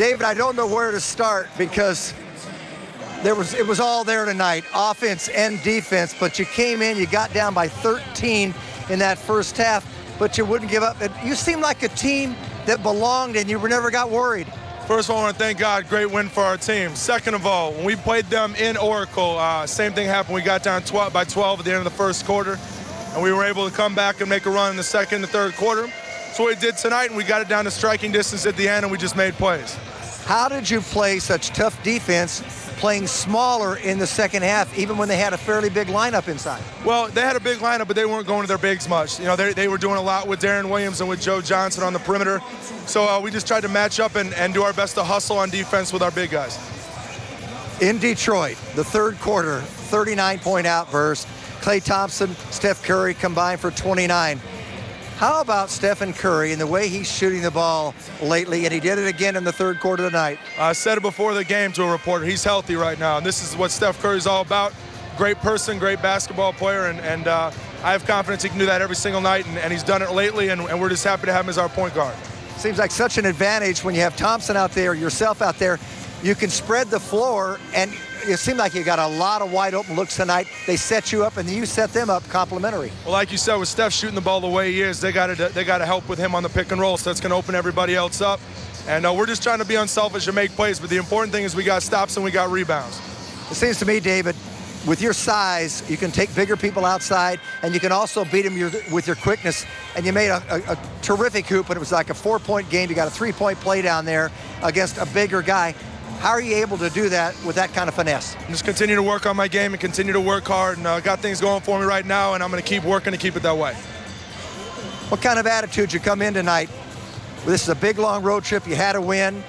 David, I don't know where to start because there was it was all there tonight, offense and defense. But you came in, you got down by 13 in that first half, but you wouldn't give up. You seemed like a team that belonged, and you never got worried. First of all, I want to thank God. Great win for our team. Second of all, when we played them in Oracle, uh, same thing happened. We got down 12 by 12 at the end of the first quarter, and we were able to come back and make a run in the second and third quarter. What we did tonight, and we got it down to striking distance at the end, and we just made plays. How did you play such tough defense, playing smaller in the second half, even when they had a fairly big lineup inside? Well, they had a big lineup, but they weren't going to their bigs much. You know, they, they were doing a lot with Deron Williams and with Joe Johnson on the perimeter. So uh, we just tried to match up and, and do our best to hustle on defense with our big guys. in Detroit, the third quarter, 39-point outburst. Klay Thompson, Steph Curry combined for 29. How about Stephen Curry and the way he's shooting the ball lately? And he did it again in the third quarter tonight. I said it before the game to a reporter. He's healthy right now, and this is what Steph Curry's all about. Great person, great basketball player, and, and uh, I have confidence he can do that every single night, and, and he's done it lately, and, and we're just happy to have him as our point guard. Seems like such an advantage when you have Thompson out there, yourself out there. You can spread the floor, and it seemed like you got a lot of wide open looks tonight. They set you up, and you set them up complimentary. Well, like you said, with Steph shooting the ball the way he is, they got to they got to help with him on the pick and roll, so that's going to open everybody else up. And uh, we're just trying to be unselfish and make plays, but the important thing is we got stops and we got rebounds. It seems to me, David, with your size, you can take bigger people outside, and you can also beat them your, with your quickness. And you made a, a, a terrific hoop, and it was like a four-point game. You got a three-point play down there against a bigger guy. How are you able to do that with that kind of finesse? Just continue to work on my game and continue to work hard, and uh, got things going for me right now, and I'm going to keep working to keep it that way. What kind of attitude you come in tonight? This is a big, long road trip. You had a win,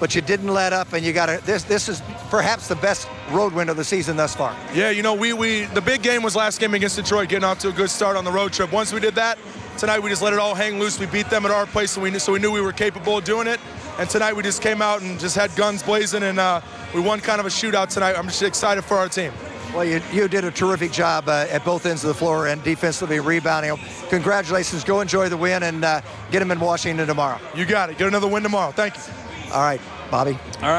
but you didn't let up, and you got to. This this is perhaps the best road win of the season thus far. Yeah, you know, we, we the big game was last game against Detroit, getting off to a good start on the road trip. Once we did that, tonight we just let it all hang loose. We beat them at our place, so we knew, so we knew we were capable of doing it. And tonight we just came out and just had guns blazing, and uh, we won kind of a shootout tonight. I'm just excited for our team. Well, you, you did a terrific job uh, at both ends of the floor and defensively rebounding. Congratulations. Go enjoy the win and uh, get them in Washington tomorrow. You got it. Get another win tomorrow. Thank you. All right, Bobby. All right.